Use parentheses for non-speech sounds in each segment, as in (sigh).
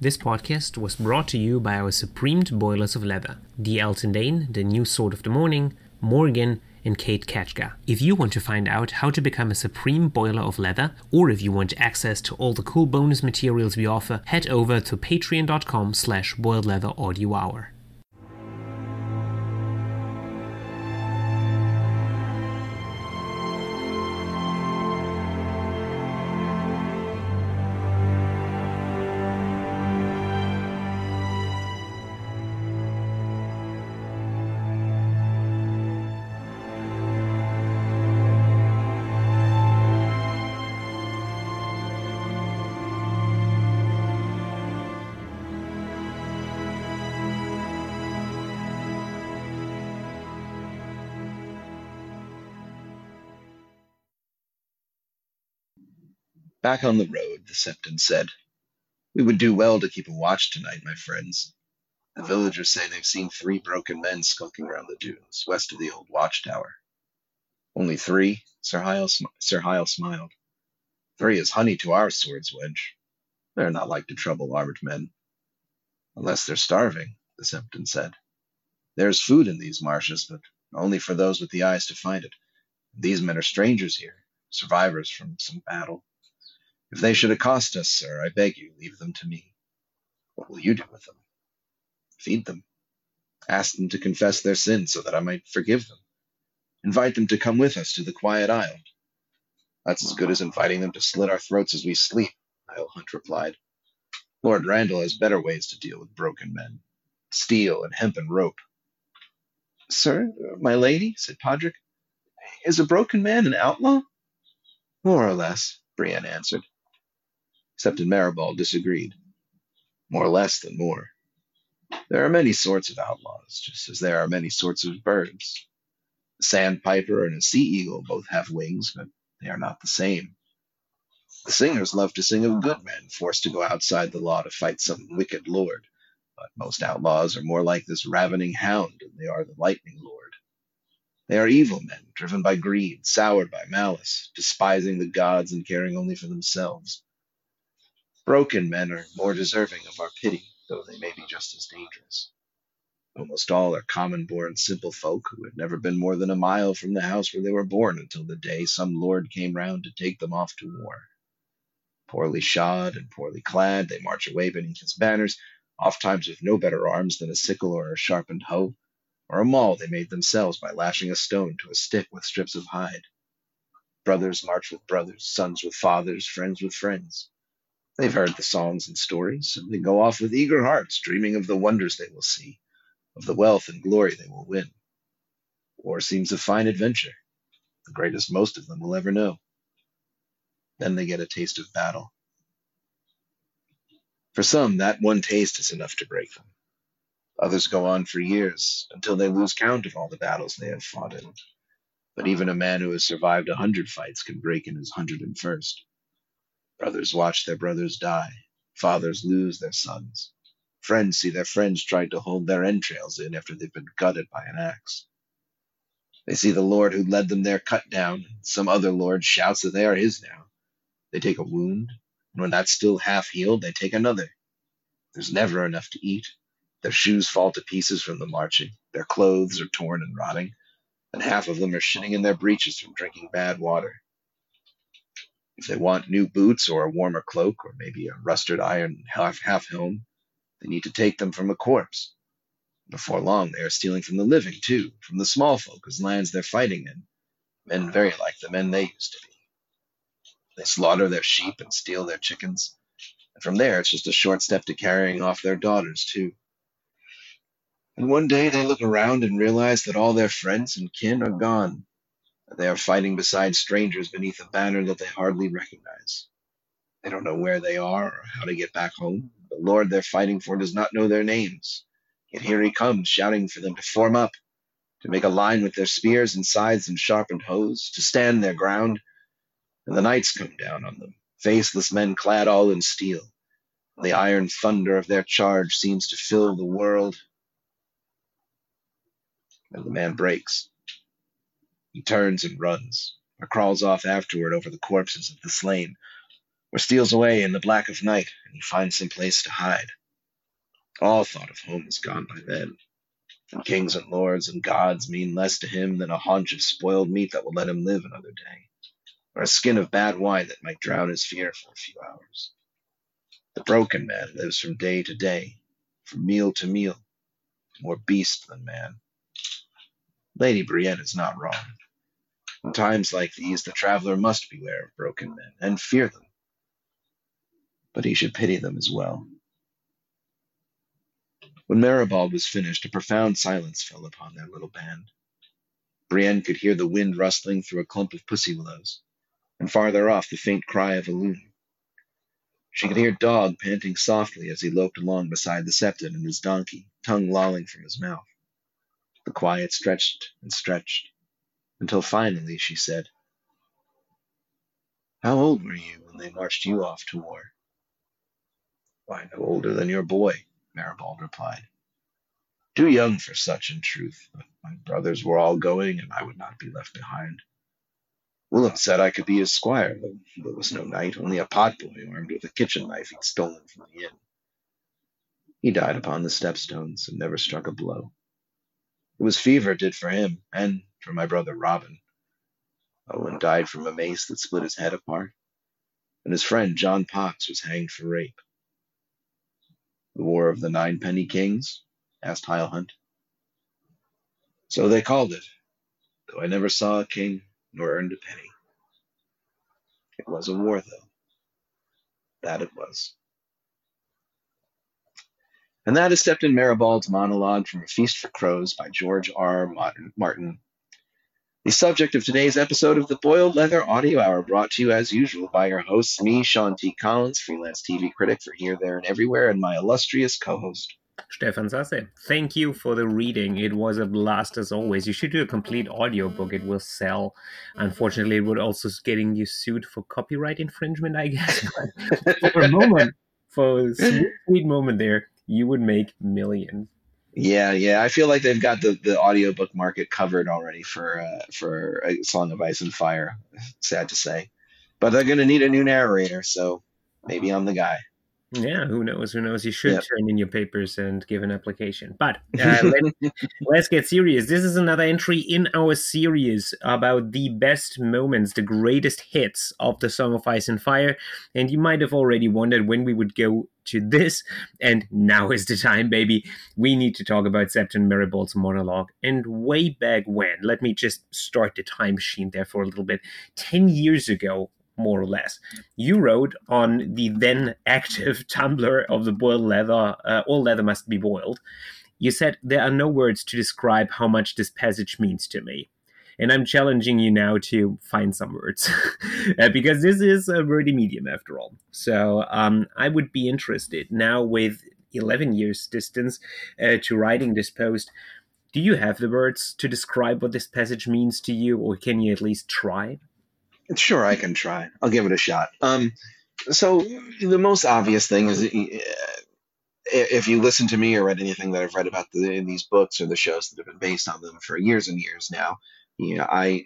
This podcast was brought to you by our Supremed Boilers of Leather, the Elton Dane, the New Sword of the Morning, Morgan, and Kate Ketchka. If you want to find out how to become a Supreme Boiler of Leather, or if you want access to all the cool bonus materials we offer, head over to patreon.com slash boiled leather audio hour. Back on the road, the Septon said, We would do well to keep a watch tonight, my friends. The villagers say they've seen three broken men skulking around the dunes, west of the old watchtower. Only three? Sir Hyle, sm- Sir Hyle smiled. Three is honey to our sword's wedge. They're not like to trouble armed men. Unless they're starving, the Septon said. There's food in these marshes, but only for those with the eyes to find it. These men are strangers here, survivors from some battle. If they should accost us, sir, I beg you, leave them to me. What will you do with them? Feed them. Ask them to confess their sins so that I might forgive them. Invite them to come with us to the quiet isle. That's as good as inviting them to slit our throats as we sleep, Hyle Hunt replied. Lord Randyll has better ways to deal with broken men. Steel and hempen rope. Sir, my lady, said Podrick, is a broken man an outlaw? More or less, Brienne answered. Septon Meribald disagreed. More or less than more. There are many sorts of outlaws, just as there are many sorts of birds. A sandpiper and a sea eagle both have wings, but they are not the same. The singers love to sing of good men forced to go outside the law to fight some wicked lord, but most outlaws are more like this ravening hound than they are the lightning lord. They are evil men, driven by greed, soured by malice, despising the gods and caring only for themselves. Broken men are more deserving of our pity, though they may be just as dangerous. Almost all are common born simple folk who had never been more than a mile from the house where they were born until the day some lord came round to take them off to war. Poorly shod and poorly clad, they march away beneath his banners, ofttimes with no better arms than a sickle or a sharpened hoe, or a maul they made themselves by lashing a stone to a stick with strips of hide. Brothers march with brothers, sons with fathers, friends with friends. They've heard the songs and stories, and they go off with eager hearts, dreaming of the wonders they will see, of the wealth and glory they will win. War seems a fine adventure, the greatest most of them will ever know. Then they get a taste of battle. For some, that one taste is enough to break them. Others go on for years, until they lose count of all the battles they have fought in. But even a man who has survived a hundred fights can break in his hundred and first. Brothers watch their brothers die. Fathers lose their sons. Friends see their friends try to hold their entrails in after they've been gutted by an axe. They see the Lord who led them there cut down, and some other Lord shouts that they are his now. They take a wound, and when that's still half healed, they take another. There's never enough to eat. Their shoes fall to pieces from the marching. Their clothes are torn and rotting, and half of them are shitting in their breeches from drinking bad water. If they want new boots or a warmer cloak or maybe a rusted iron half, half helm, they need to take them from a corpse. Before long, they are stealing from the living, too, from the small folk whose lands they're fighting in, men very like the men they used to be. They slaughter their sheep and steal their chickens, and from there it's just a short step to carrying off their daughters, too. And one day they look around and realize that all their friends and kin are gone, they are fighting beside strangers beneath a banner that they hardly recognize. They don't know where they are or how to get back home. The Lord they're fighting for does not know their names. Yet here he comes, shouting for them to form up, to make a line with their spears and scythes and sharpened hoes, to stand their ground. And the knights come down on them, faceless men clad all in steel. The iron thunder of their charge seems to fill the world. And the man breaks. He turns and runs, or crawls off afterward over the corpses of the slain, or steals away in the black of night and he finds some place to hide. All thought of home is gone by then, and kings and lords and gods mean less to him than a haunch of spoiled meat that will let him live another day, or a skin of bad wine that might drown his fear for a few hours. The broken man lives from day to day, from meal to meal, more beast than man. Lady Brienne is not wrong. In times like these, the traveler must beware of broken men and fear them. But he should pity them as well. When Meribald was finished, a profound silence fell upon their little band. Brienne could hear the wind rustling through a clump of pussy willows, and farther off the faint cry of a loon. She could hear Dog panting softly as he loped along beside the septon and his donkey, tongue lolling from his mouth. The quiet stretched and stretched, until finally she said, How old were you when they marched you off to war? Why, no older than your boy, Meribald replied. Too young for such, in truth, but my brothers were all going, and I would not be left behind. Willem said I could be his squire, though there was no knight, only a potboy armed with a kitchen knife he'd stolen from the inn. He died upon the stepstones and never struck a blow. It was fever did for him, and for my brother Robin. Owen died from a mace that split his head apart, and his friend Jon Pox was hanged for rape. The War of the Ninepenny Kings? asked Hunt. So they called it, though I never saw a king nor earned a penny. It was a war, though. That it was. And that is Septon Meribald's monologue from A Feast for Crows by George R. Martin. The subject of today's episode of the Boiled Leather Audio Hour, brought to you as usual by your hosts, me, Sean T. Collins, freelance TV critic for Here, There, and Everywhere, and my illustrious co host, Stefan Sasse, thank you for the reading. It was a blast as always. You should do a complete audiobook. It will sell. Unfortunately, it would also getting you sued for copyright infringement, I guess. (laughs) for a moment, for a sweet, sweet moment there, you would make millions. Yeah, yeah. I feel like they've got the, the audiobook market covered already for uh, for a Song of Ice and Fire. Sad to say. But they're going to need a new narrator, so maybe I'm the guy. Yeah, who knows? Who knows? You should yep. turn in your papers and give an application. But (laughs) uh, let's, let's get serious. This is another entry in our series about the best moments, the greatest hits of the Song of Ice and Fire. And you might have already wondered when we would go to this. And now is the time, baby. We need to talk about Septon Meribald's monologue. And way back when, let me just start the time machine there for a little bit. 10 years ago, more or less. You wrote on the then active (laughs) Tumblr of the boiled leather, uh, all leather must be boiled. You said, There are no words to describe how much this passage means to me. And I'm challenging you now to find some words (laughs) uh, because this is a wordy medium after all. So um, I would be interested now with 11 years distance uh, to writing this post. Do you have the words to describe what this passage means to you, or can you at least try? Sure, I can try. I'll give it a shot. Um, so the most obvious thing is uh, if you listen to me or read anything that I've read about the, in these books or the shows that have been based on them for years and years now, you know, I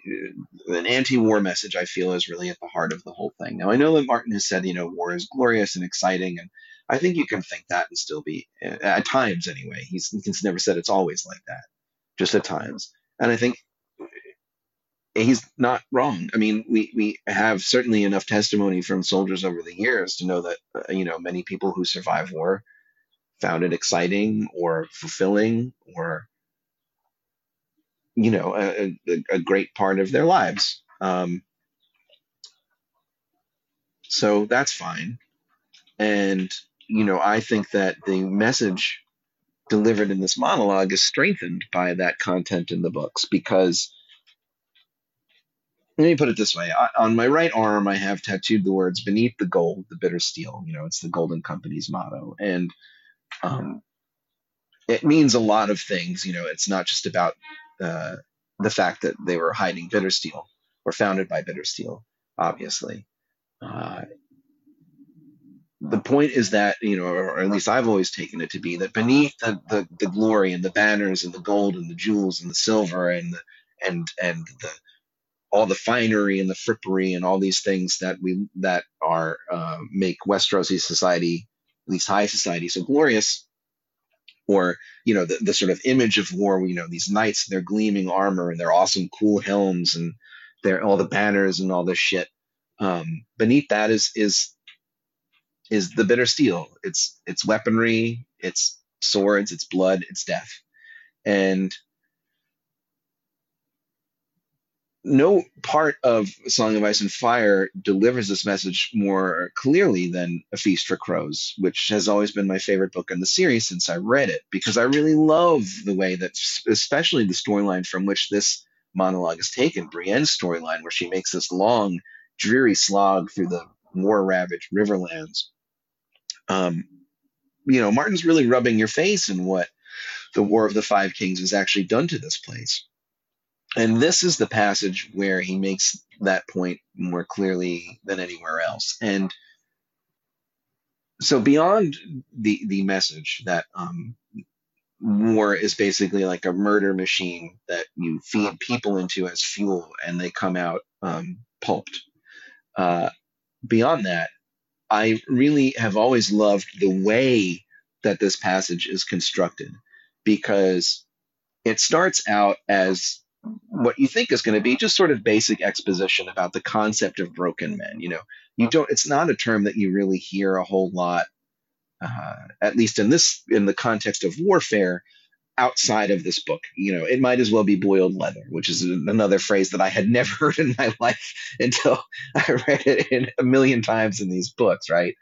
uh, an anti-war message I feel is really at the heart of the whole thing. Now I know that Martin has said, you know, war is glorious and exciting, and I think you can think that and still be at times anyway. He's he's never said it's always like that, just at times. And I think he's not wrong. I mean, we, we have certainly enough testimony from soldiers over the years to know that, uh, you know, many people who survive war found it exciting or fulfilling or, you know, a, a, a great part of their lives. Um, so that's fine. And, you know, I think that the message delivered in this monologue is strengthened by that content in the books because let me put it this way. I, on my right arm i have tattooed the words beneath the gold the bitter steel. You know it's the golden company's motto. And um, it means a lot of things. You know it's not just about uh, the fact that they were hiding bitter steel or founded by bitter steel obviously. Uh, the point is that you know or at least i've always taken it to be that beneath the, the, the glory and the banners and the gold and the jewels and the silver and the, and and the all the finery and the frippery and all these things that we that are uh, make Westerosi society, at least high society, so glorious. Or you know the, the sort of image of war, you know these knights, their gleaming armor and their awesome cool helms and their all the banners and all this shit. Um, beneath that is is is the bitter steel. It's it's weaponry, it's swords, it's blood, it's death, and no part of Song of Ice and Fire delivers this message more clearly than A Feast for Crows, which has always been my favorite book in the series since I read it, because I really love the way that, especially the storyline from which this monologue is taken, Brienne's storyline, where she makes this long, dreary slog through the war ravaged riverlands. Um, you know, Martin's really rubbing your face in what the War of the Five Kings has actually done to this place and this is the passage where he makes that point more clearly than anywhere else. And so beyond the the message that um, war is basically like a murder machine that you feed people into as fuel and they come out um, pulped. Uh, beyond that, I really have always loved the way that this passage is constructed because it starts out as what you think is going to be just sort of basic exposition about the concept of broken men. You know, you don't. It's not a term that you really hear a whole lot, uh, at least in this in the context of warfare. Outside of this book, you know, it might as well be boiled leather, which is another phrase that I had (laughs) never heard in my life until I read it in a million times in these books. Right?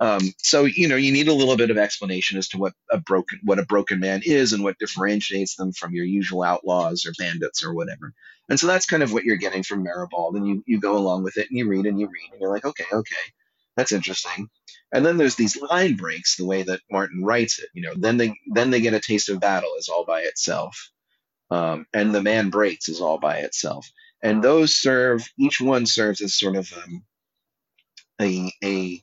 Um, so you know you need a little bit of explanation as to what a broken what a broken man is and what differentiates them from your usual outlaws or bandits or whatever. And so that's kind of what you're getting from Meribald, and you you go along with it and you read and you read and you're like, okay, okay, that's interesting. And then there's these line breaks, the way that Martin writes it. You know, then they then they get a taste of battle is all by itself, um, and the man breaks is all by itself. And those serve each one serves as sort of um, a a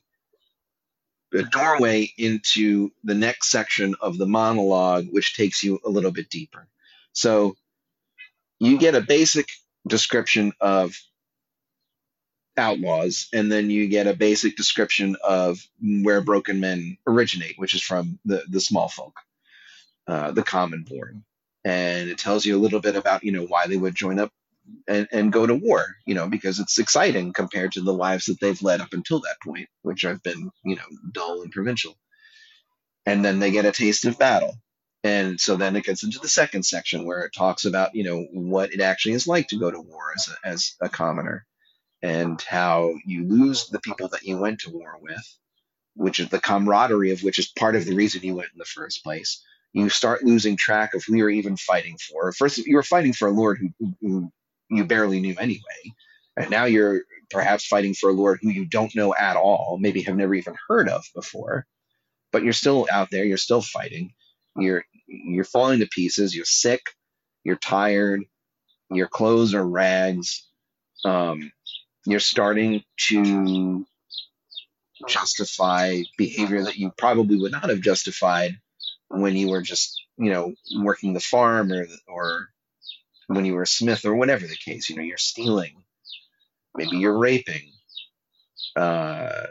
a doorway into the next section of the monologue, which takes you a little bit deeper. So you get a basic description of outlaws, and then you get a basic description of where broken men originate, which is from the, the small folk, uh, the common born. And it tells you a little bit about, you know, why they would join up and, and go to war, you know, because it's exciting compared to the lives that they've led up until that point, which have been, you know, dull and provincial. And then they get a taste of battle. And so then it gets into the second section where it talks about, you know, what it actually is like to go to war as a, as a commoner and how you lose the people that you went to war with, which is the camaraderie of which is part of the reason you went in the first place. You start losing track of who you're even fighting for. First, you were fighting for a lord who, who you barely knew anyway. And now you're perhaps fighting for a lord who you don't know at all, maybe have never even heard of before, but you're still out there, you're still fighting. You're you're falling to pieces, you're sick, you're tired, your clothes are rags. Um, you're starting to justify behavior that you probably would not have justified when you were just, you know, working the farm or or when you were a smith or whatever the case. You know, you're stealing, maybe you're raping, uh,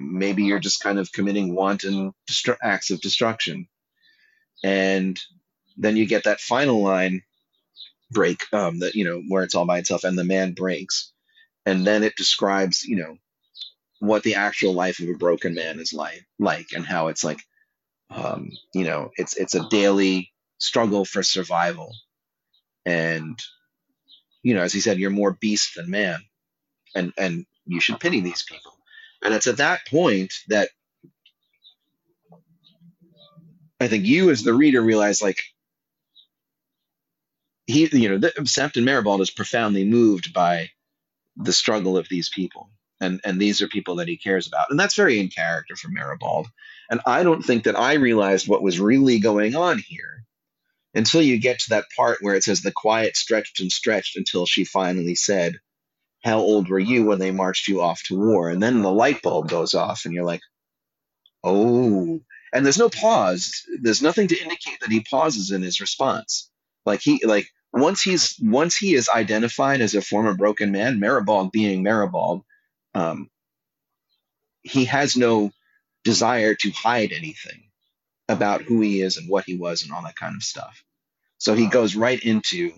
maybe you're just kind of committing wanton destru- acts of destruction, and then you get that final line break um, that you know where it's all by itself and the man breaks, and then it describes you know what the actual life of a broken man is like like and how it's like um, you know it's it's a daily struggle for survival and you know as he said you're more beast than man. And and you should pity these people. And it's at that point that i think you as the reader realize like he you know the, Septon Meribald is profoundly moved by the struggle of these people. And and these are people that he cares about. And that's very in character for Meribald. And I don't think that I realized what was really going on here until you get to that part where it says the quiet stretched and stretched until she finally said, How old were you when they marched you off to war? And then the light bulb goes off, and you're like, Oh. And there's no pause. There's nothing to indicate that he pauses in his response. Like he like once he's once he is identified as a former broken man, Meribald being Meribald, um, he has no desire to hide anything about who he is and what he was and all that kind of stuff. So he goes right into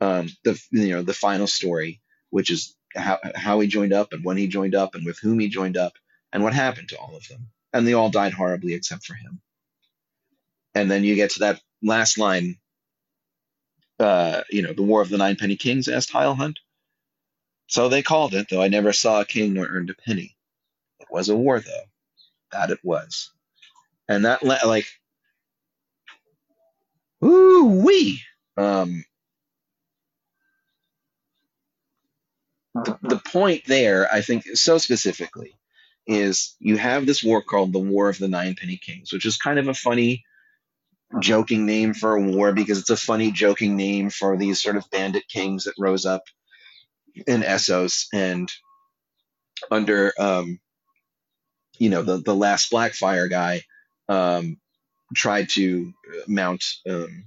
um, the you know the final story, which is how how he joined up and when he joined up and with whom he joined up and what happened to all of them, and they all died horribly except for him. And then you get to that last line. Uh, you know, the War of the Nine Penny Kings, asked Hyle Hunt. So they called it, though I never saw a king nor earned a penny. It was a war, though. That it was. And that, like, ooh wee. Um, the, the point there, I think, so specifically, is you have this war called the War of the Nine Penny Kings, which is kind of a funny, joking name for a war because it's a funny, joking name for these sort of bandit kings that rose up in Essos and under, um, you know, the the last Blackfyre guy um, tried to mount um,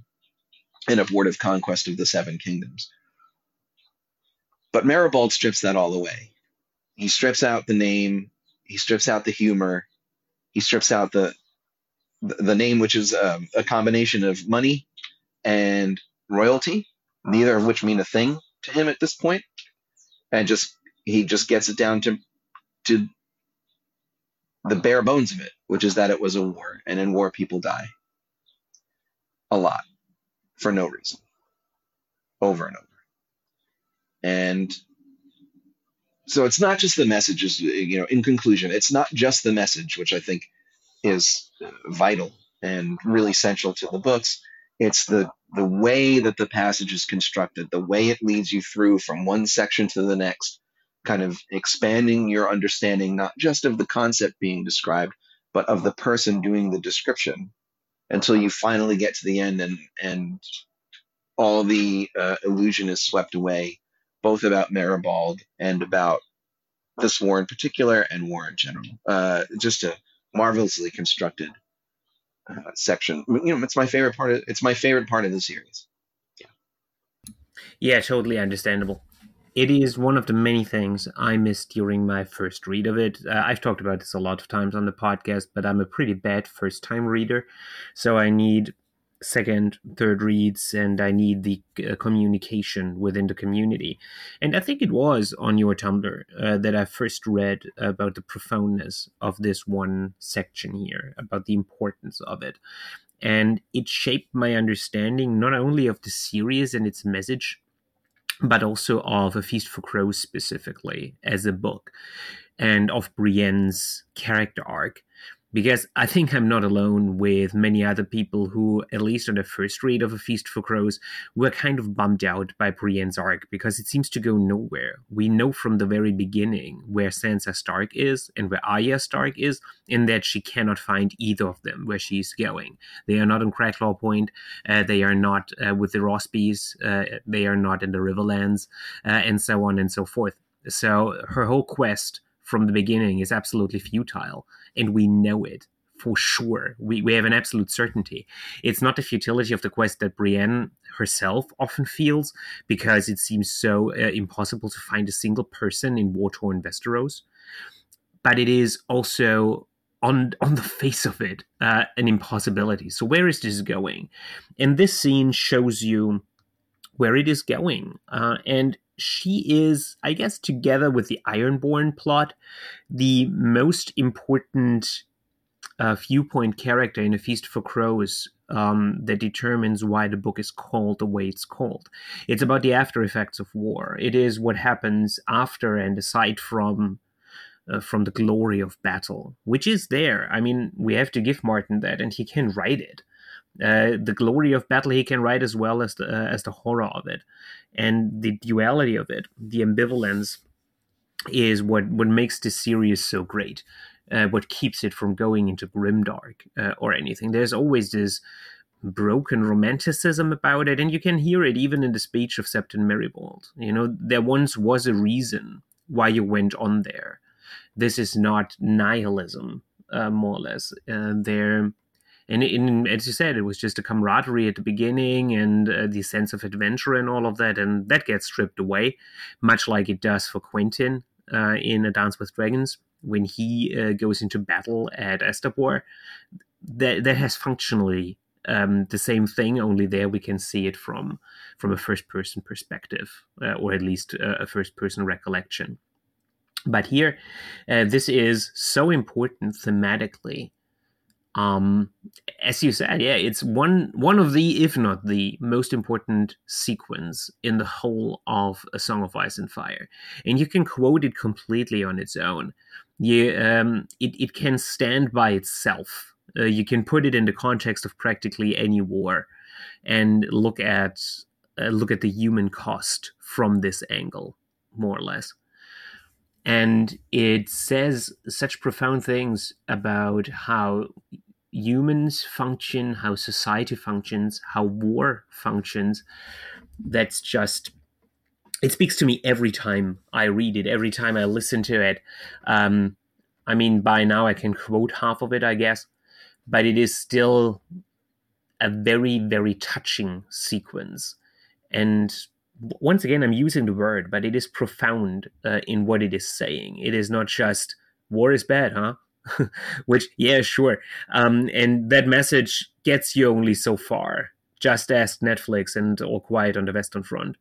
an abortive conquest of the Seven Kingdoms. But Meribald strips that all away. He strips out the name. He strips out the humor. He strips out the the name, which is um, a combination of money and royalty, neither of which mean a thing to him at this point, and just he just gets it down to to the bare bones of it, which is that it was a war, and in war people die a lot for no reason, over and over. And so it's not just the messages, you know, in conclusion, it's not just the message, which I think is vital and really central to the books. It's the the way that the passage is constructed, the way it leads you through from one section to the next, kind of expanding your understanding not just of the concept being described, but of the person doing the description until you finally get to the end and and all the uh, illusion is swept away both about Meribald and about this war in particular and war in general. Uh, just a marvelously constructed uh, section. You know, it's my favorite part. Of, it's my favorite part of the series. Yeah. Yeah, totally understandable. It is one of the many things I missed during my first read of it. Uh, I've talked about this a lot of times on the podcast, but I'm a pretty bad first time reader. So I need second, third reads, and I need the uh, communication within the community. And I think it was on your Tumblr uh, that I first read about the profoundness of this one section here, about the importance of it. And it shaped my understanding not only of the series and its message, but also of A Feast for Crows specifically as a book. And of Brienne's character arc because I think I'm not alone with many other people who, at least on the first read of A Feast for Crows, were kind of bummed out by Brienne's arc because it seems to go nowhere. We know from the very beginning where Sansa Stark is and where Arya Stark is, and that she cannot find either of them where she's going. They are not on Cracklaw Point, uh, they are not uh, with the Rosbys, uh, they are not in the Riverlands, uh, and so on and so forth. So her whole quest from the beginning is absolutely futile, and we know it for sure. We, we have an absolute certainty. It's not the futility of the quest that Brienne herself often feels because it seems so uh, impossible to find a single person in war torn Westeros, but it is also on on the face of it uh, an impossibility. So where is this going? And this scene shows you where it is going, uh, and she is, I guess, together with the Ironborn plot, the most important uh, viewpoint character in A Feast for Crows um, that determines why the book is called the way it's called. It's about the after effects of war. It is what happens after and aside from uh, from the glory of battle, which is there. I mean, we have to give Martin that, and he can write it. Uh, the glory of battle he can write as well as the uh, as the horror of it, and the duality of it, the ambivalence, is what what makes this series so great. Uh, what keeps it from going into grimdark uh, or anything. There's always this broken romanticism about it, and you can hear it even in the speech of Septon Meribald. You know, there once was a reason why you went on there. This is not nihilism, uh, more or less. There And in, as you said, it was just a camaraderie at the beginning and uh, the sense of adventure and all of that, and that gets stripped away, much like it does for Quentyn uh, in A Dance with Dragons when he uh, goes into battle at Astapor. That that has functionally um, the same thing, only there we can see it from from a first person perspective, uh, or at least a first person recollection. But here, uh, this is so important thematically. Um, as you said, yeah, it's one one of the, if not the most important sequence in the whole of A Song of Ice and Fire, and you can quote it completely on its own. You, um, it it can stand by itself. Uh, you can put it in the context of practically any war, and look at uh, look at the human cost from this angle, more or less and it says such profound things about how humans function, how society functions, how war functions. That's just it speaks to me every time I read it, every time I listen to it. Um, I mean, by now I can quote half of it, I guess, but it is still a very, very touching sequence. And once again, I'm using the word, but it is profound uh, in what it is saying. It is not just war is bad, huh? (laughs) Which, yeah, sure. Um, and that message gets you only so far. Just ask Netflix and All Quiet on the Western Front.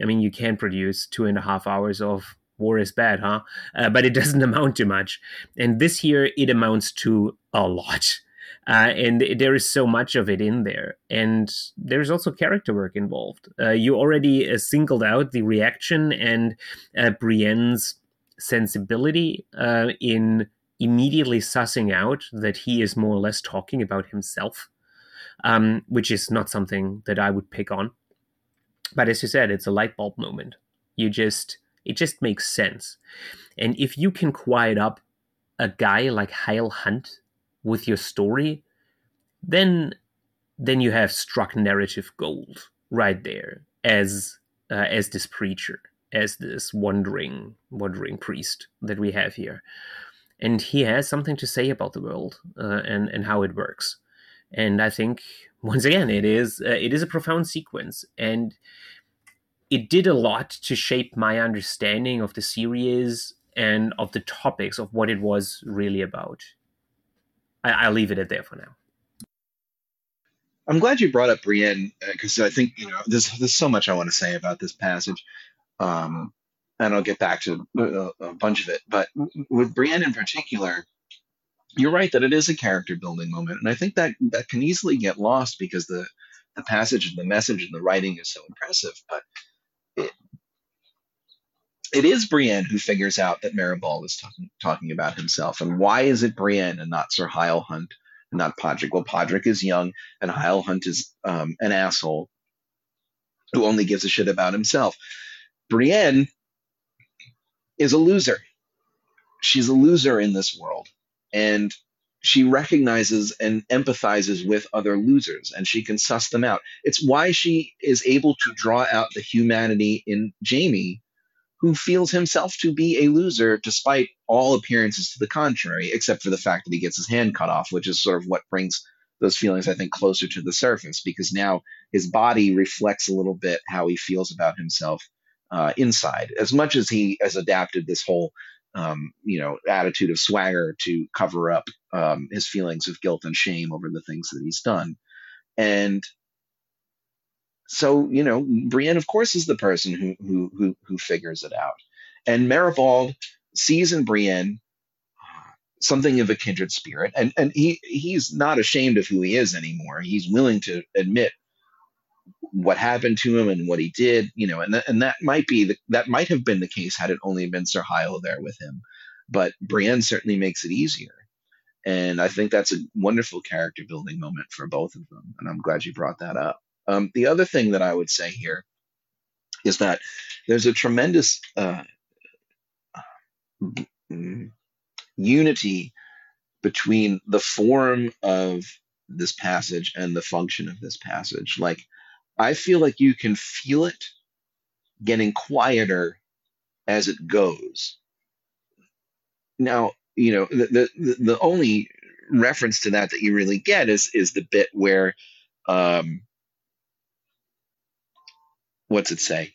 I mean, you can produce two and a half hours of war is bad, huh? Uh, but it (laughs) doesn't amount to much. And this year, it amounts to a lot. Uh, and there is so much of it in there. And there's also character work involved. Uh, you already uh, singled out the reaction and uh, Brienne's sensibility uh, in immediately sussing out that he is more or less talking about himself, um, which is not something that I would pick on. But as you said, it's a light bulb moment. You just, it just makes sense. And if you can quiet up a guy like Hyle Hunt with your story, then then you have struck narrative gold right there as uh, as this preacher, as this wandering wandering priest that we have here, and he has something to say about the world uh, and and how it works, and I think (laughs) once again it is uh, it is a profound sequence and. It did a lot to shape my understanding of the series and of the topics of what it was really about. I, will leave it at there for now. I'm glad you brought up Brienne because uh, I think you know there's there's so much I want to say about this passage, um, and I'll get back to a, a bunch of it. But with Brienne in particular, you're right that it is a character building moment, and I think that that can easily get lost because the the passage and the message and the writing is so impressive. But it, it is Brienne who figures out that Meribald is talking talking about himself, and why is it Brienne and not Sir Hyle Hunt? not Podrick. Well, Podrick is young, and Hyle Hunt is um, an asshole who only gives a shit about himself. Brienne is a loser. She's a loser in this world, and she recognizes and empathizes with other losers, and she can suss them out. It's why she is able to draw out the humanity in Jaime who feels himself to be a loser despite all appearances to the contrary, except for the fact that he gets his hand cut off, which is sort of what brings those feelings, I think, closer to the surface because now his body reflects a little bit how he feels about himself uh, inside. As much as he has adapted this whole, um, you know, attitude of swagger to cover up um, his feelings of guilt and shame over the things that he's done, and so you know brienne of course is the person who who who, who figures it out. And meribald sees in brienne uh, something of a kindred spirit. And and he he's not ashamed of who he is anymore. He's willing to admit what happened to him and what he did you know and that, and that might be the, that might have been the case had it only been sir there with him. But brienne certainly makes it easier. And i think that's a wonderful character building moment for both of them. And i'm glad you brought that up. Um, the other thing that I would say here is that there's a tremendous uh, unity between the form of this passage and the function of this passage. Like, I feel like you can feel it getting quieter as it goes. Now, you know, the, the, the only reference to that that you really get is is the bit where um, what's it say?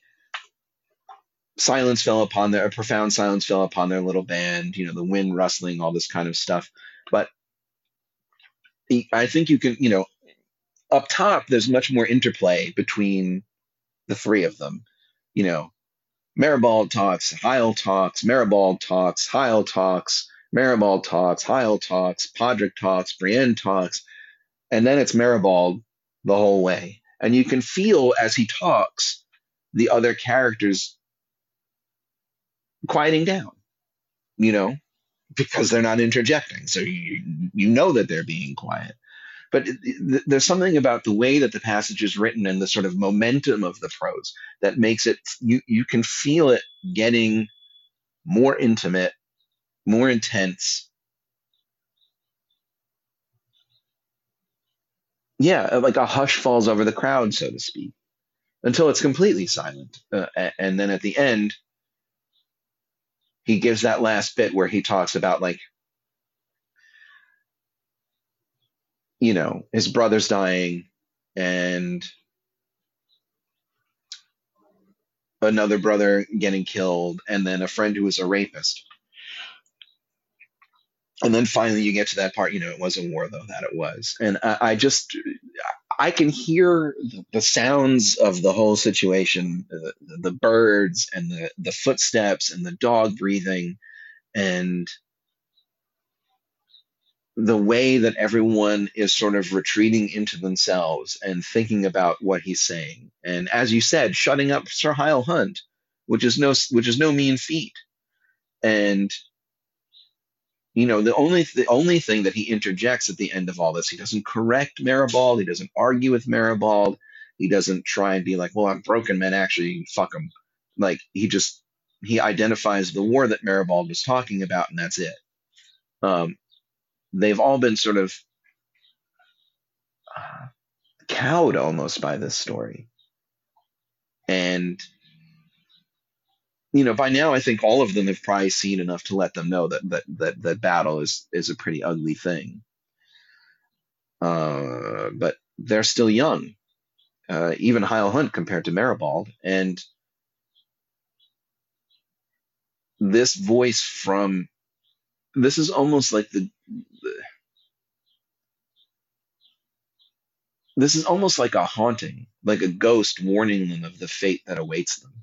Silence fell upon their a profound silence fell upon their little band. You know, the wind rustling, all this kind of stuff. But I think you can, you know, up top, there's much more interplay between the three of them. You know, Meribald talks, Hyle talks, Meribald talks, Hyle talks, Meribald talks, Hyle talks, Podrick talks, Brienne talks, and then it's Meribald the whole way. And you can feel as he talks the other characters quieting down, you know, because they're not interjecting. So you, you know that they're being quiet. But there's something about the way that the passage is written and the sort of momentum of the prose that makes it, you, you can feel it getting more intimate, more intense. Yeah, like a hush falls over the crowd, so to speak, until it's completely silent. Uh, and then at the end, he gives that last bit where he talks about like you know, his brother's dying and another brother getting killed, and then a friend who was a rapist. And then finally, you get to that part. You know, it was a war, though that it was, and I, I just, I can hear the sounds of the whole situation, the, the birds and the the footsteps and the dog breathing, and the way that everyone is sort of retreating into themselves and thinking about what he's saying. And as you said, shutting up Sir Hyle Hunt, which is no which is no mean feat. And you know, the only the only thing that he interjects at the end of all this, he doesn't correct Meribald, he doesn't argue with Meribald, he doesn't try and be like, well, I'm broken man. actually, fuck him. Like he just he identifies the war that Meribald was talking about, and that's it. Um, they've all been sort of uh, cowed almost by this story. And you know, by now I think all of them have probably seen enough to let them know that that that, that battle is is a pretty ugly thing. Uh, but they're still young, uh, even Hyle Hunt compared to Meribald, and this voice from this is almost like the this is almost like a haunting, like a ghost warning them of the fate that awaits them.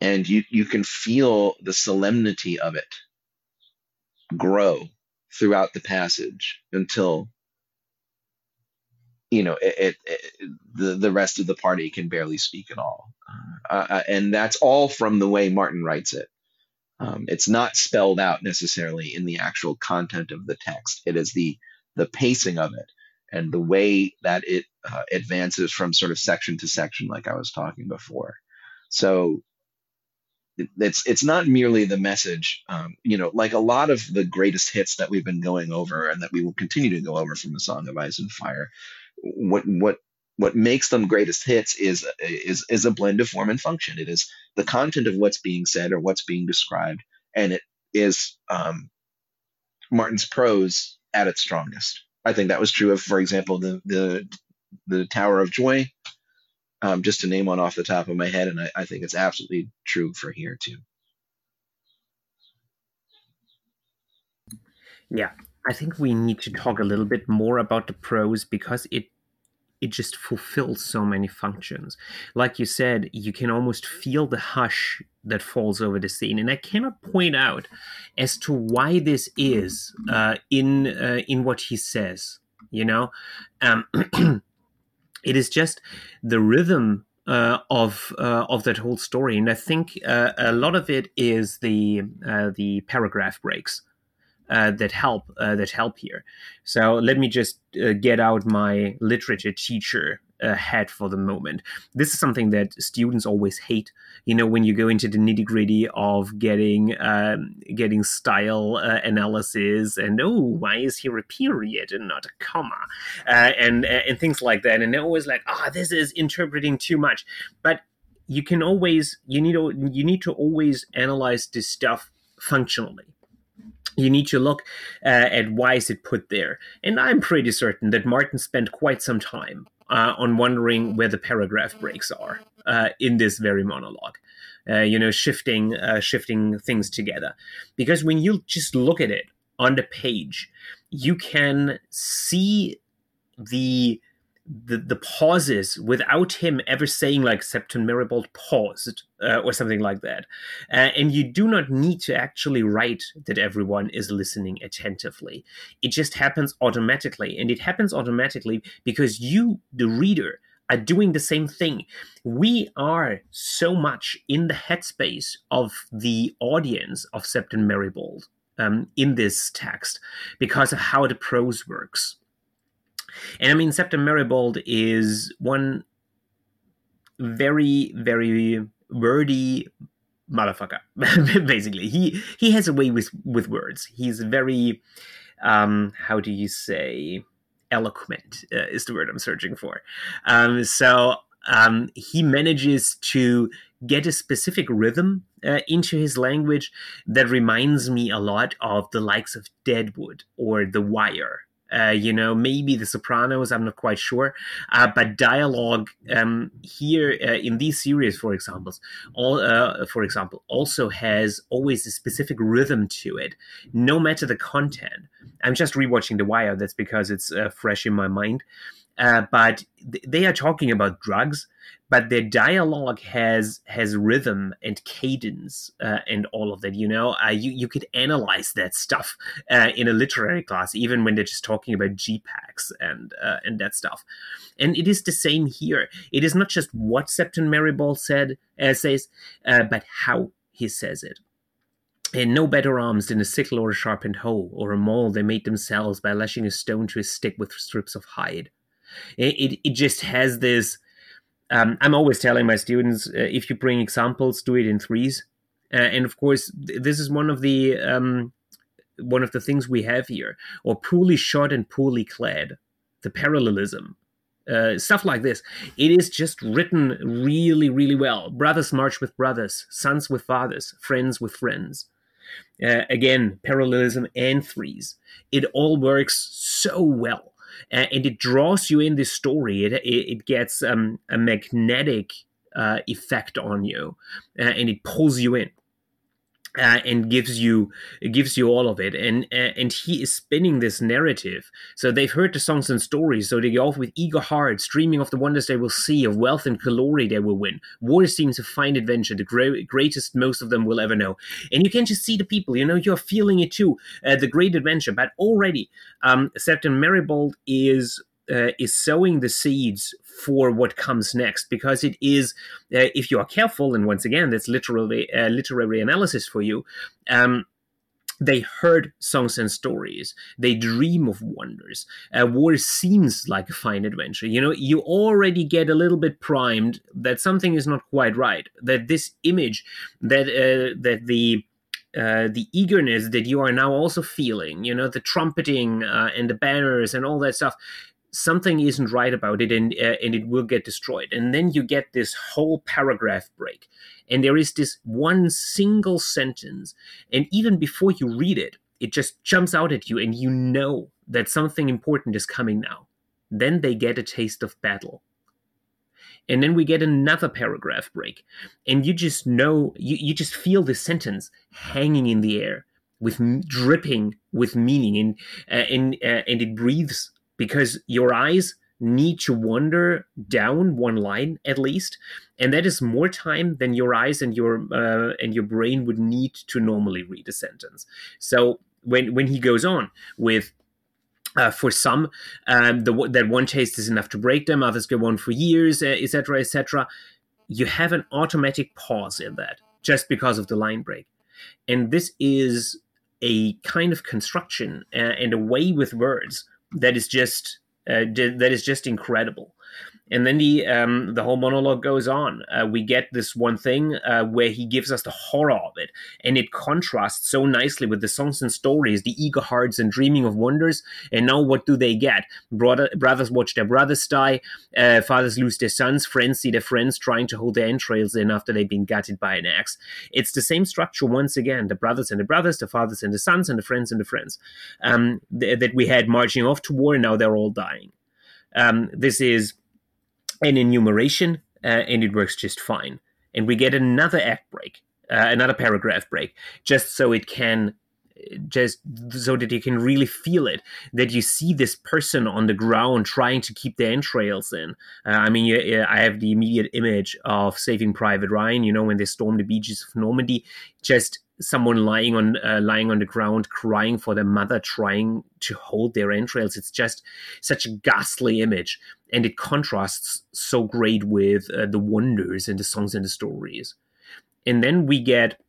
And you, you can feel the solemnity of it grow throughout the passage until you know it, it, it, the the rest of the party can barely speak at all uh, uh and that's all from the way martin writes it um, it's not spelled out necessarily in the actual content of the text. It is the the pacing of it and the way that it uh, advances from sort of section to section, like I was talking before. So it's it's not merely the message, um, you know, like a lot of the greatest hits that we've been going over and that we will continue to go over from the Song of Ice and Fire. What what what makes them greatest hits is is is a blend of form and function. It is the content of what's being said or what's being described, and it is um, Martin's prose at its strongest. I think that was true of, for example, the the the Tower of Joy, um, just to name one off the top of my head, and I, I think it's absolutely true for here too. Yeah, I think we need to talk a little bit more about the prose because it it just fulfills so many functions. Like you said, you can almost feel the hush that falls over the scene, and I cannot point out as to why this is uh, in uh, in what he says. You know, um, (clears throat) it is just the rhythm uh, of uh, of that whole story, and I think uh, a lot of it is the uh, the paragraph breaks uh, that help uh, that help here. So let me just uh, get out my literature teacher uh, hat for the moment. This is something that students always hate. You know, when you go into the nitty gritty of getting um, getting style uh, analysis and oh, why is here a period and not a comma, uh, and and things like that, and they're always like, ah, oh, this is interpreting too much. But you can always you need you need to always analyze this stuff functionally you need to look uh, at why is it put there. And I'm pretty certain that Martin spent quite some time uh, on wondering where the paragraph breaks are uh, in this very monologue. Uh, you know, shifting uh, shifting things together, because when you just look at it on the page, you can see the the, the pauses without him ever saying like Septon Meribald paused uh, or something like that. Uh, and you do not need to actually write that everyone is listening attentively. It just happens automatically. And it happens automatically because you, the reader, are doing the same thing. We are so much in the headspace of the audience of Septon Meribald um, in this text because of how the prose works. And I mean, Septon Meribald is one very, very wordy motherfucker. (laughs) Basically, he he has a way with with words. He's very, um, how do you say, eloquent uh, is the word I'm searching for. Um, so um, he manages to get a specific rhythm uh, into his language that reminds me a lot of the likes of Deadwood or The Wire uh, you know, maybe The Sopranos. I'm not quite sure, uh, but dialogue um, here uh, in these series, for example, all uh, for example, also has always a specific rhythm to it, no matter the content. I'm just rewatching The Wire. That's because it's uh, fresh in my mind. Uh, but th- they are talking about drugs, but their dialogue has has rhythm and cadence uh, and all of that. You know, uh, you you could analyze that stuff uh, in a literary class, even when they're just talking about G-packs and uh, and that stuff. And it is the same here. It is not just what Septon Meribald said says, but how he says it and no better arms than a sickle or a sharpened hoe or a maul they made themselves by lashing a stone to a stick with strips of hide. It, it, it just has this. Um, I'm always telling my students uh, if you bring examples, do it in threes. Uh, and of course, th- this is one of the um, one of the things we have here, or poorly shot and poorly clad, the parallelism. Uh, stuff like this. It is just written really, really well. Brothers march with brothers, sons with fathers, friends with friends. Uh, again, parallelism and threes. It all works so well and it draws you in this story. It it, it gets um, a magnetic uh, effect on you, uh, and it pulls you in. Uh, and gives you gives you all of it. And uh, and he is spinning this narrative. So they've heard the songs and stories. So they go off with eager hearts dreaming of the wonders they will see of wealth and glory they will win. War seems a fine adventure. The gra- greatest most of them will ever know. And you can just see the people. You know you're feeling it too. Uh, the great adventure. But already um Septon Meribald is uh, is sowing the seeds for what comes next because it is uh, if you are careful and once again that's literally uh, literary analysis for you um, they heard songs and stories. They dream of wonders. Uh, war seems like a fine adventure. You know you already get a little bit primed that something is not quite right that this image that uh, that the uh, the eagerness that you are now also feeling, you know, the trumpeting uh, and the banners and all that stuff, something isn't right about it and uh, and it will get destroyed. And then you get this whole paragraph break and there is this one single sentence and even before you read it it just jumps out at you and you know that something important is coming now. Then they get a taste of battle. And then we get another paragraph break and you just know you, you just feel the sentence hanging in the air with dripping with meaning and uh, and uh, and it breathes because your eyes need to wander down one line at least and that is more time than your eyes and your uh, and your brain would need to normally read a sentence so when when he goes on with uh, for some, um, the, that one taste is enough to break them. Others go on for years, etc., uh, etc. Et you have an automatic pause in that just because of the line break, and this is a kind of construction uh, and a way with words that is just uh, that is just incredible. And then the um, the whole monologue goes on. Uh, we get this one thing uh, where he gives us the horror of it, and it contrasts so nicely with the songs and stories, the eager hearts and dreaming of wonders. And now, what do they get? Brother, brothers watch their brothers die, uh, fathers lose their sons, friends see their friends trying to hold their entrails in after they've been gutted by an axe. It's the same structure once again: the brothers and the brothers, the fathers and the sons, and the friends and the friends um, th- that we had marching off to war. And now they're all dying. Um, this is an enumeration, uh, and it works just fine. And we get another act break, uh, another paragraph break, just so it can just so that you can really feel it that you see this person on the ground trying to keep their entrails in uh, i mean you, i have the immediate image of saving private ryan you know when they storm the beaches of normandy just someone lying on uh, lying on the ground crying for their mother trying to hold their entrails. It's just such a ghastly image. And it contrasts so great with uh, the wonders and the songs and the stories. And then we get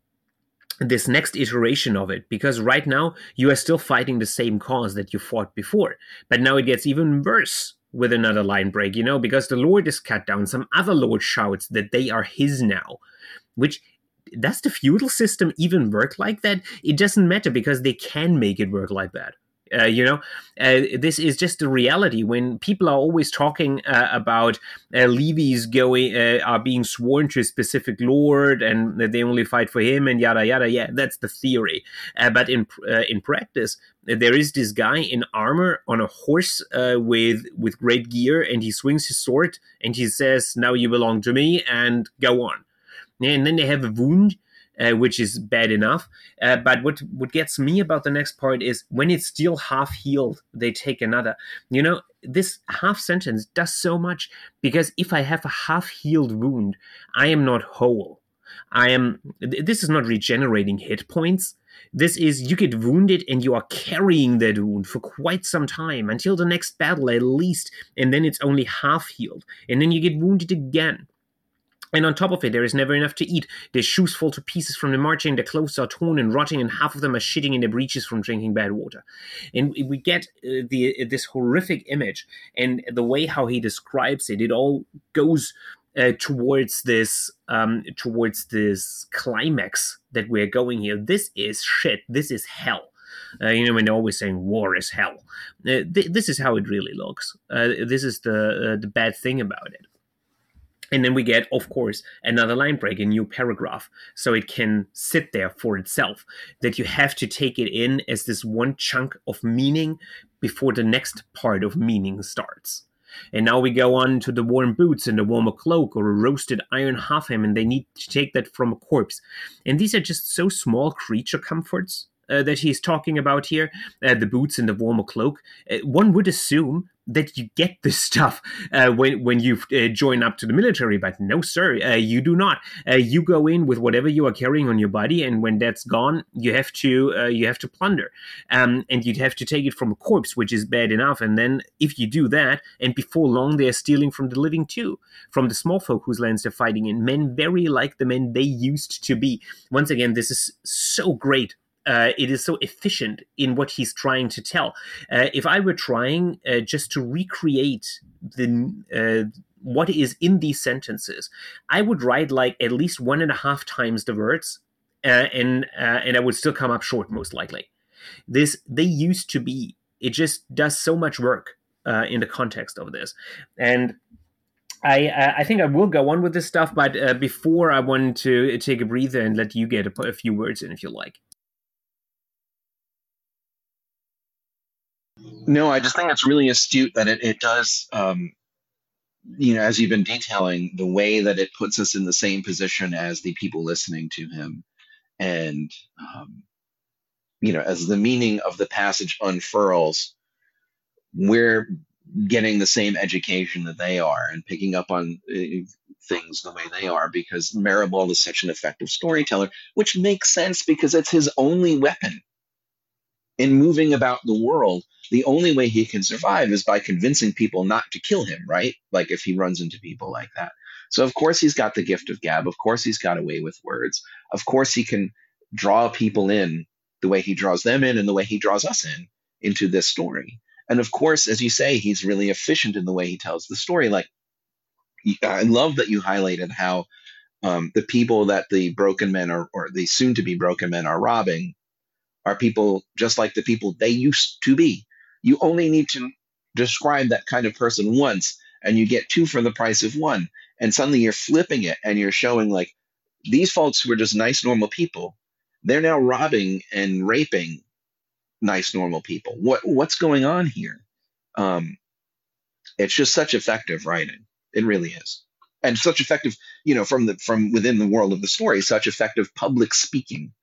this next iteration of it because right now you are still fighting the same cause that you fought before. But now it gets even worse with another line break you know because the lord is cut down some other lord shouts that they are his now which does the feudal system even work like that? It doesn't matter because they can make it work like that. Uh, you know, uh, this is just the reality. When people are always talking uh, about uh, levies going uh, are being sworn to a specific lord and that they only fight for him and yada yada. Yeah, that's the theory. Uh, but in in practice, there is this guy in armor on a horse with with great gear, and he swings his sword and he says, "Now you belong to me," and go on and then they have a wound, uh, which is bad enough. Uh, but what what gets me about the next part is when it's still half healed, they take another. You know, this half sentence does so much because if I have a half healed wound, I am not whole. I am. This is not regenerating hit points. This is you get wounded and you are carrying that wound for quite some time until the next battle at least, and then it's only half healed, and then you get wounded again and on top of it, there is never enough to eat. Their shoes fall to pieces from the marching, their clothes are torn and rotting, and half of them are shitting in their breeches from drinking bad water. And we get uh, the uh, this horrific image, and the way how he describes it, it all goes uh, towards this um, towards this climax that we're going here. This is shit. This is hell. Uh, you know, when they're always saying war is hell. Uh, th- this is how it really looks. Uh, this is the uh, the bad thing about it. And then we get, of course, another line break, a new paragraph. So it can sit there for itself. That you have to take it in as this one chunk of meaning before the next part of meaning starts. And now we go on to the warm boots and the warmer cloak or a roasted iron half and they need to take that from a corpse. And these are just so small creature comforts uh, that he's talking about here, uh, the boots and the warmer cloak. Uh, one would assume that you get this (laughs) stuff uh, when when you uh, join up to the military. But no, sir, uh, you do not. You go in with whatever you are carrying on your body, and when that's gone, you have to you have to plunder, um, and you'd have to take it from a corpse, which is bad enough. And then if you do that, and before long they are stealing from the living too, from the small folk whose lands they're fighting in, men very like the men they used to be. Once again, this is so great uh, it is so efficient in what he's trying to tell. Uh, if I were trying uh, just to recreate the uh, what is in these sentences, I would write like at least one and a half times the words, uh, and uh, and I would still come up short most likely. This they used to be. It just does so much work in the context of this, and. I I think I will go on with this stuff, but uh, before I want to take a breather and let you get a, a few words in, if you like. No, I just think it's really astute that it, it does, um, you know, as you've been detailing, the way that it puts us in the same position as the people listening to him. And, um, you know, as the meaning of the passage unfurls, we're getting the same education that they are and picking up on uh, things the way they are because Meribald is such an effective storyteller, which makes sense because it's his only weapon in moving about the world, the only way he can survive is by convincing people not to kill him, right? Like if he runs into people like that. So, of course, he's got the gift of gab. Of course, he's got a way with words. Of course, he can draw people in the way he draws them in and the way he draws us in into this story. And of course, as you say, he's really efficient in the way he tells the story. Like I love that you highlighted how um, the people that the broken men are, or the soon to be broken men are robbing are people just like the people they used to be. You only need to describe that kind of person once and you get two for the price of one. And suddenly you're flipping it and you're showing like these folks who are just nice, normal people, they're now robbing and raping nice, normal people. What what's going on here? Um, it's just such effective writing. It really is, and such effective, you know, from the from within the world of the story, such effective public speaking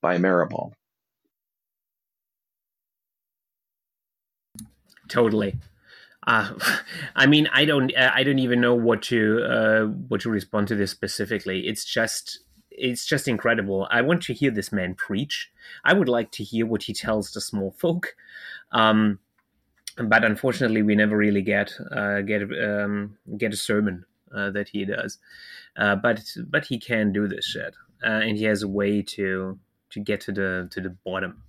by Meribald. Totally. Uh, (laughs) I mean, I don't, uh, I don't even know what to, uh, what to respond to this specifically. It's just, it's just incredible. I want to hear this man preach. I would like to hear what he tells the small folk. Um, but unfortunately, we never really get uh, get um, get a sermon uh, that he does. Uh, but but he can do this shit, and he has a way to to get to the to the bottom.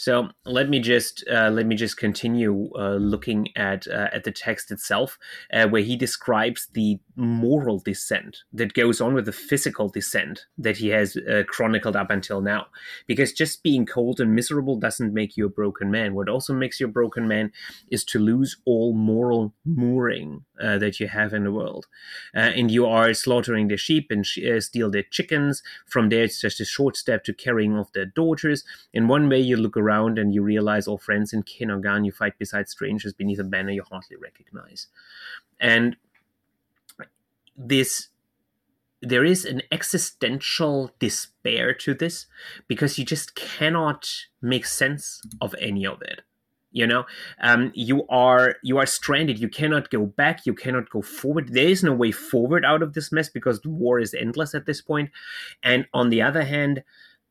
So let me just uh, let me just continue uh, looking at uh, at the text itself, uh, where he describes the moral descent that goes on with the physical descent that he has uh, chronicled up until now. Because just being cold and miserable doesn't make you a broken man. What also makes you a broken man is to lose all moral mooring uh, that you have in the world, and you are slaughtering the sheep and sh- steal their chickens. From there, it's just a short step to carrying off their daughters. In one way, you look around and you realize all friends in kin or gone, you fight beside strangers beneath a banner you hardly recognize. And this there is an existential despair to this because you just cannot make sense of any of it you know? Um, you are you are stranded. You cannot go back. You cannot go forward. There is no way forward out of this mess because the war is endless at this point. and on the other hand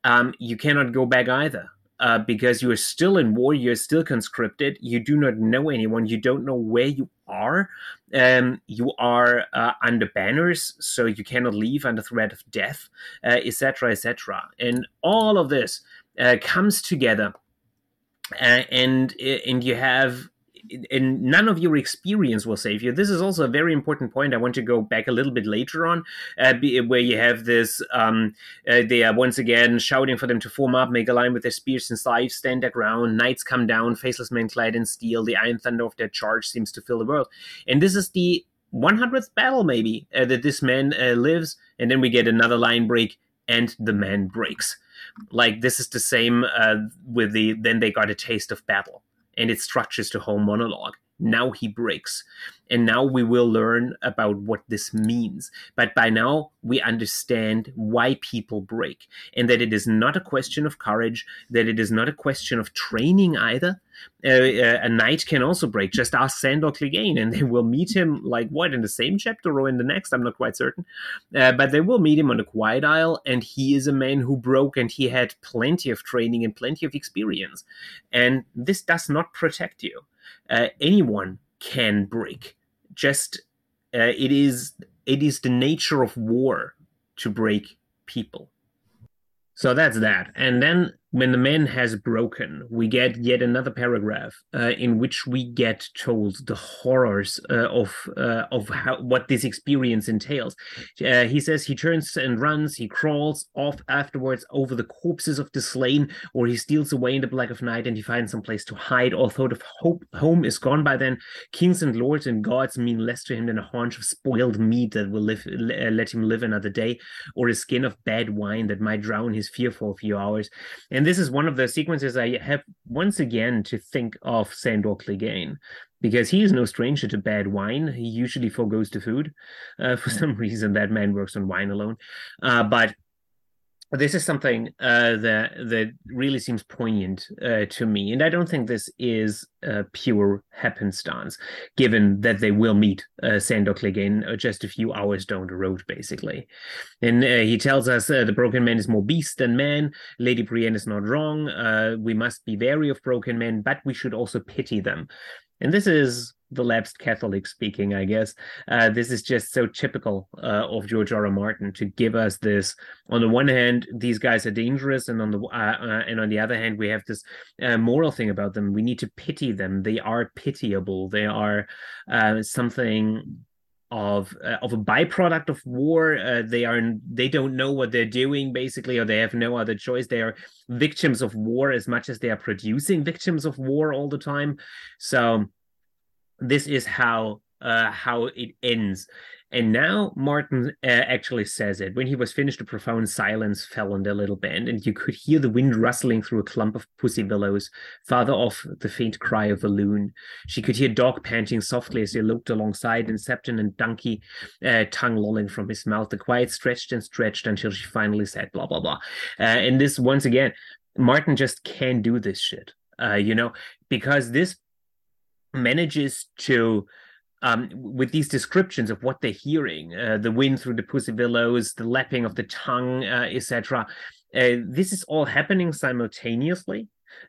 um, you cannot go back either uh, because you are still in war, you're still conscripted, you do not know anyone, you don't know where you are, um, you are uh, under banners, so you cannot leave under threat of death, etc., uh, etc. Et and all of this uh, comes together, uh, and and you have and none of your experience will save you. This is also a very important point. I want to go back a little bit later on, uh, where you have this. Um, uh, they are once again shouting for them to form up, make a line with their spears and scythes, stand their ground. Knights come down, faceless men clad in steel. The iron thunder of their charge seems to fill the world. And this is the 100th battle, maybe, uh, that this man uh, lives. And then we get another line break, and the man breaks. Like this is the same uh, with the. Then they got a taste of battle and it structures the whole monologue. Now he breaks. And now we will learn about what this means. But by now, we understand why people break and that it is not a question of courage, that it is not a question of training either. Uh, uh, a knight can also break. Just ask Sandor Clegane, and they will meet him, like, what, in the same chapter or in the next? I'm not quite certain. Uh, but they will meet him on the Quiet Isle, and he is a man who broke, and he had plenty of training and plenty of experience. And this does not protect you. Uh, anyone can break just uh, it is it is the nature of war to break people so that's that and then when the man has broken, we get yet another paragraph uh, in which we get told the horrors uh, of uh, of how what this experience entails. Uh, he says he turns and runs, he crawls off afterwards over the corpses of the slain, or he steals away in the black of night and he finds some place to hide. Although the hope, home is gone by then. Kings and lords and gods mean less to him than a haunch of spoiled meat that will live, uh, let him live another day, or a skin of bad wine that might drown his fear for a few hours. And and this is one of the sequences I have once again to think of Sandor Clegane because he is no stranger to bad wine. He usually foregoes the food. Uh, for some (laughs) reason, that man works on wine alone. Uh, but this is something uh, that that really seems poignant uh, to me, and I don't think this is uh, pure happenstance, given that they will meet uh, Sandor Clegane uh, just a few hours down the road, basically. And uh, he tells us the broken man is more beast than man. Lady Brienne is not wrong. we must be wary of broken men, but we should also pity them. And this is the lapsed Catholic speaking, I guess. Uh, this is just so typical uh, of George R. R. Martin to give us this. On the one hand, these guys are dangerous, and on the uh, uh and on the other hand, we have this uh, moral thing about them. We need to pity them. They are pitiable. They are uh, something of uh, of a byproduct of war. Uh, they are they don't know what they're doing basically, or they have no other choice. They are victims of war as much as they are producing victims of war all the time. So this is how uh, how it ends. And now Martin uh, actually says it. When he was finished, a profound silence fell on their little band, and you could hear the wind rustling through a clump of pussy willows. Farther off, the faint cry of a loon. She could hear Dog panting softly as he looked alongside, and Septon and Donkey, uh, tongue lolling from his mouth. The quiet stretched and stretched until she finally said, blah, blah, blah. Uh, and this, once again, Martin just can't do this shit, uh, you know, because this manages to um, with these descriptions of what they're hearing, uh, the wind through the pussy willows, the lapping of the tongue, uh, etc. Uh, this is all happening simultaneously.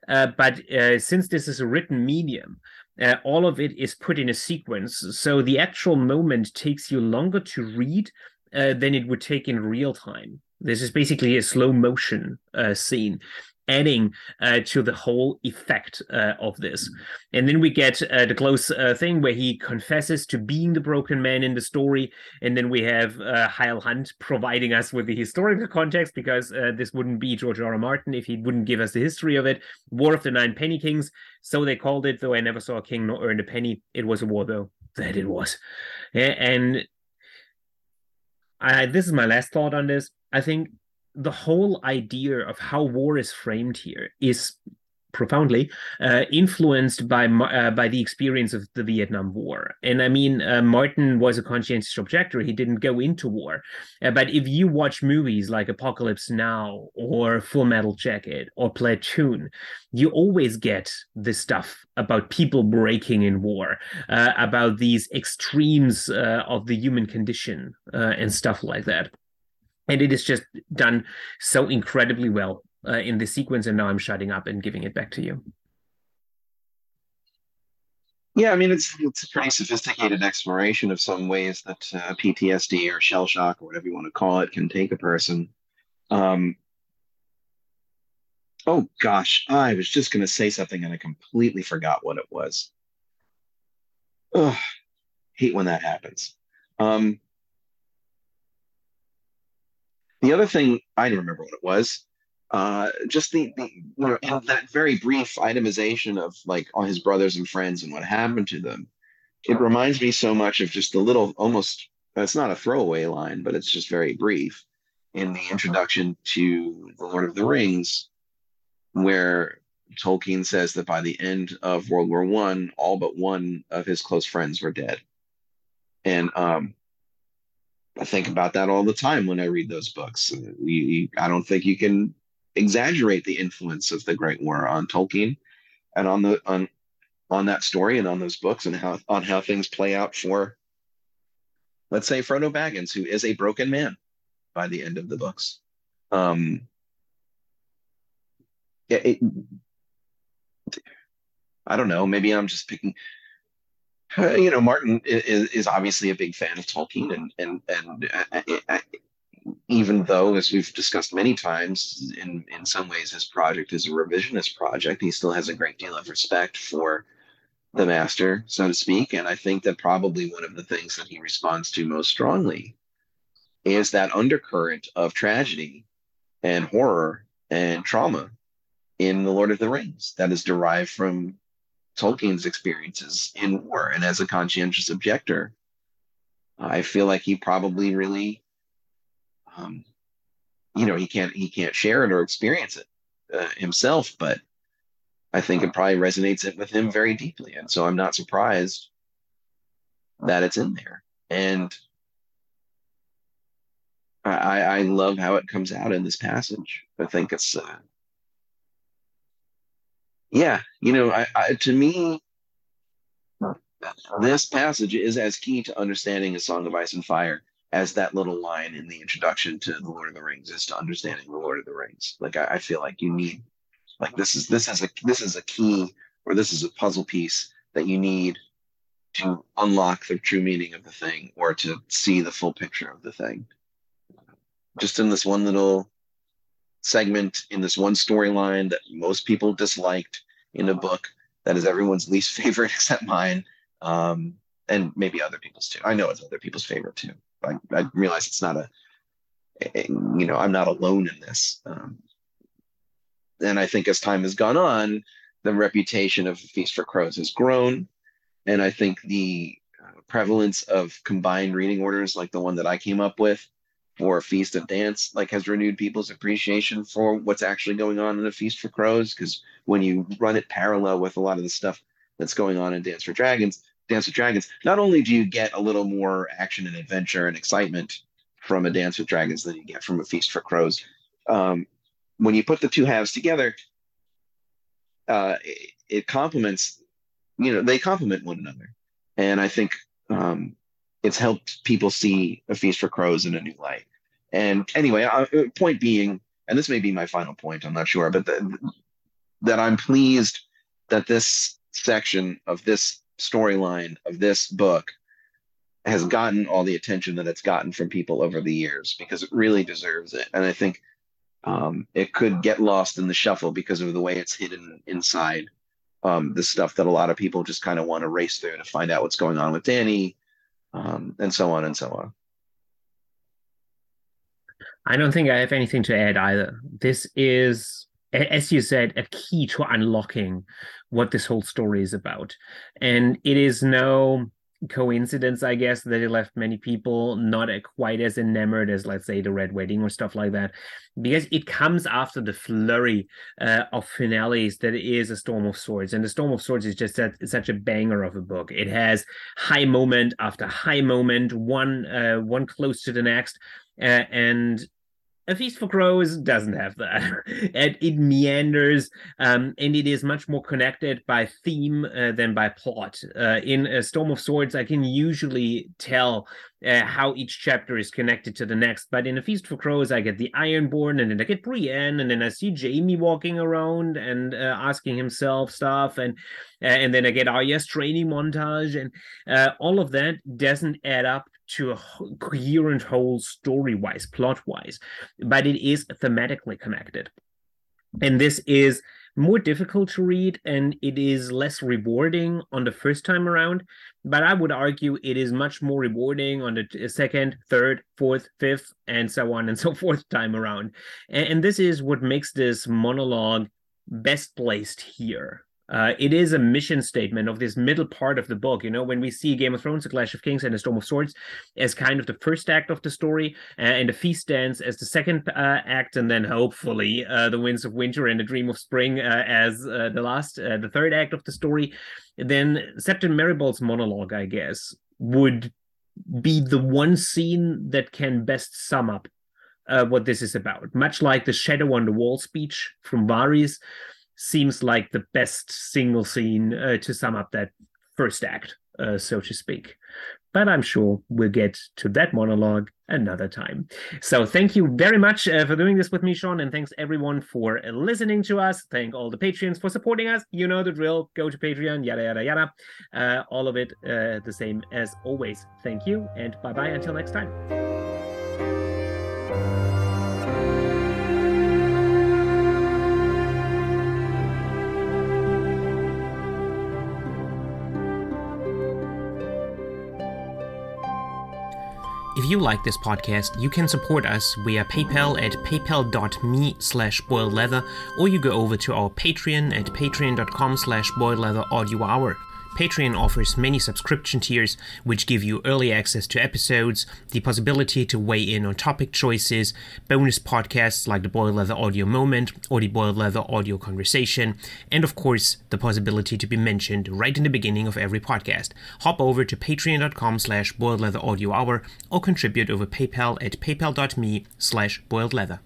Uh, but uh, since this is a written medium, uh, all of it is put in a sequence. So the actual moment takes you longer to read than it would take in real time. This is basically a slow motion scene adding uh, to the whole effect uh, of this. And then we get uh, the close uh, thing where he confesses to being the broken man in the story. And then we have uh, Hyle Hunt providing us with the historical context because uh, this wouldn't be George R. R. Martin if he wouldn't give us the history of it. War of the Nine Penny Kings. So they called it, though I never saw a king nor earned a penny. It was a war, though. That it was. And I, this is my last thought on this. I think the whole idea of how war is framed here is profoundly uh, influenced by uh, by the experience of the Vietnam War. And I mean, uh, Martin was a conscientious objector; he didn't go into war. Uh, but if you watch movies like Apocalypse Now or Full Metal Jacket or Platoon, you always get this stuff about people breaking in war, uh, about these extremes uh, of the human condition and stuff like that and it is just done so incredibly well uh, in the sequence and now i'm shutting up and giving it back to you. Yeah i mean it's it's a pretty sophisticated exploration of some ways that uh, ptsd or shell shock or whatever you want to call it can take a person. Um, oh gosh i was just going to say something and i completely forgot what it was. Ugh, hate when that happens. Um, the other thing, I don't remember what it was. Uh, just the, the that very brief itemization of like all his brothers and friends and what happened to them. It reminds me so much of just the little, almost. It's not a throwaway line, but it's just very brief in the introduction to the Lord of the Rings, where Tolkien says that by the end of World War One, all but one of his close friends were dead, and um, I think about that all the time when I read those books. We, I don't think you can exaggerate the influence of the Great War on Tolkien and on the on on that story and on those books and how on how things play out for let's say Frodo Baggins, who is a broken man by the end of the books. Um, it, it, I don't know. Maybe I'm just picking uh, you know, Martin is, is obviously a big fan of Tolkien, and and and uh, uh, even though, as we've discussed many times, in in some ways his project is a revisionist project, he still has a great deal of respect for the master, so to speak. And I think that probably one of the things that he responds to most strongly is that undercurrent of tragedy and horror and trauma in the Lord of the Rings that is derived from Tolkien's experiences in war. And as a conscientious objector, I feel like he probably really, um, you know, he can't he can't share it or experience it uh, himself, but I think it probably resonates it with him very deeply. And so I'm not surprised that it's in there. And I, I love how it comes out in this passage. I think it's uh, yeah, you know, I, I, to me, this passage is as key to understanding a Song of Ice and Fire as that little line in the introduction to the Lord of the Rings is to understanding the Lord of the Rings. Like I, I feel like you need, like this is this is a this is a key or this is a puzzle piece that you need to unlock the true meaning of the thing or to see the full picture of the thing. Just in this one little segment in this one storyline that most people disliked in a book that is everyone's least (laughs) favorite except mine. Um, and maybe other people's too. I know it's other people's favorite too. I, I realize it's not a, a, you know, I'm not alone in this. Um, and I think as time has gone on, the reputation of Feast for Crows has grown, and I think the uh, prevalence of combined reading orders, like the one that I came up with for Feast and Dance, like has renewed people's appreciation for what's actually going on in a Feast for Crows. Because when you run it parallel with a lot of the stuff that's going on in Dance for Dragons, Dance with Dragons, not only do you get a little more action and adventure and excitement from a Dance with Dragons than you get from a Feast for Crows, um, when you put the two halves together, uh, it, it, complements, you know, they complement one another. And I think um, it's helped people see A Feast for Crows in a new light. And anyway, uh, point being, and this may be my final point, I'm not sure, but the, that I'm pleased that this section of this storyline of this book has gotten all the attention that it's gotten from people over the years because it really deserves it. And I think um, it could get lost in the shuffle because of the way it's hidden inside um, the stuff that a lot of people just kind of want to race through to find out what's going on with Dany, um, and so on and so on. I don't think I have anything to add either. This is, as you said, a key to unlocking what this whole story is about. And it is no coincidence, I guess, that it left many people not quite as enamored as, let's say, the Red Wedding or stuff like that, because it comes after the flurry uh, of finales that is a Storm of Swords, and the Storm of Swords is just such a banger of a book. It has high moment after high moment, one uh, one close to the next, uh, and a Feast for Crows doesn't have that. (laughs) it, it meanders um, and it is much more connected by theme uh, than by plot. Uh, in a Storm of Swords, I can usually tell uh, how each chapter is connected to the next. But in A Feast for Crows, I get the Ironborn, and then I get Brienne, and then I see Jaime walking around and uh, asking himself stuff, and uh, and then I get Arya's training montage, and uh, all of that doesn't add up to a coherent whole story wise, plot wise, but it is thematically connected. And this is more difficult to read and it is less rewarding on the first time around. But I would argue it is much more rewarding on the uh, second, third, fourth, fifth, and so on and (laughs) so forth time around. And, and this is what makes this monologue best placed here. Uh, it is a mission statement of this middle part of the book. You know, when we see Game of Thrones, The Clash of Kings, and The Storm of Swords as kind of the first act of the story, uh, and The Feast Dance as the second uh, act, and then hopefully uh, The Winds of Winter and The Dream of Spring uh, as uh, the last, the third act of the story, then Septon Meribald's monologue, I guess, would be the one scene that can best sum up what this is about. Much like the Shadow on the Wall speech from Varys seems like the best single scene uh, to sum up that first act, uh, so to speak. But I'm sure we'll get to that monologue another time. So thank you very much uh, for doing this with me, Sean, and thanks everyone for listening to us. Thank all the Patreons for supporting us. You know the drill. Go to Patreon, yada yada yada. Uh, all of it uh, the same as always. Thank you, and bye bye until next time. If you like this podcast, you can support us via PayPal at paypal.me slash boiledleather, or you go over to our Patreon at patreon.com slash boiledleather Patreon offers many subscription tiers which give you early access to episodes, the possibility to weigh in on topic choices, bonus podcasts like the Boiled Leather Audio Moment or the Boiled Leather Audio Conversation, and of course, the possibility to be mentioned right in the beginning of every podcast. Hop over to patreon.com slash boiledleatheraudiohour or contribute over PayPal at paypal.me slash boiledleather.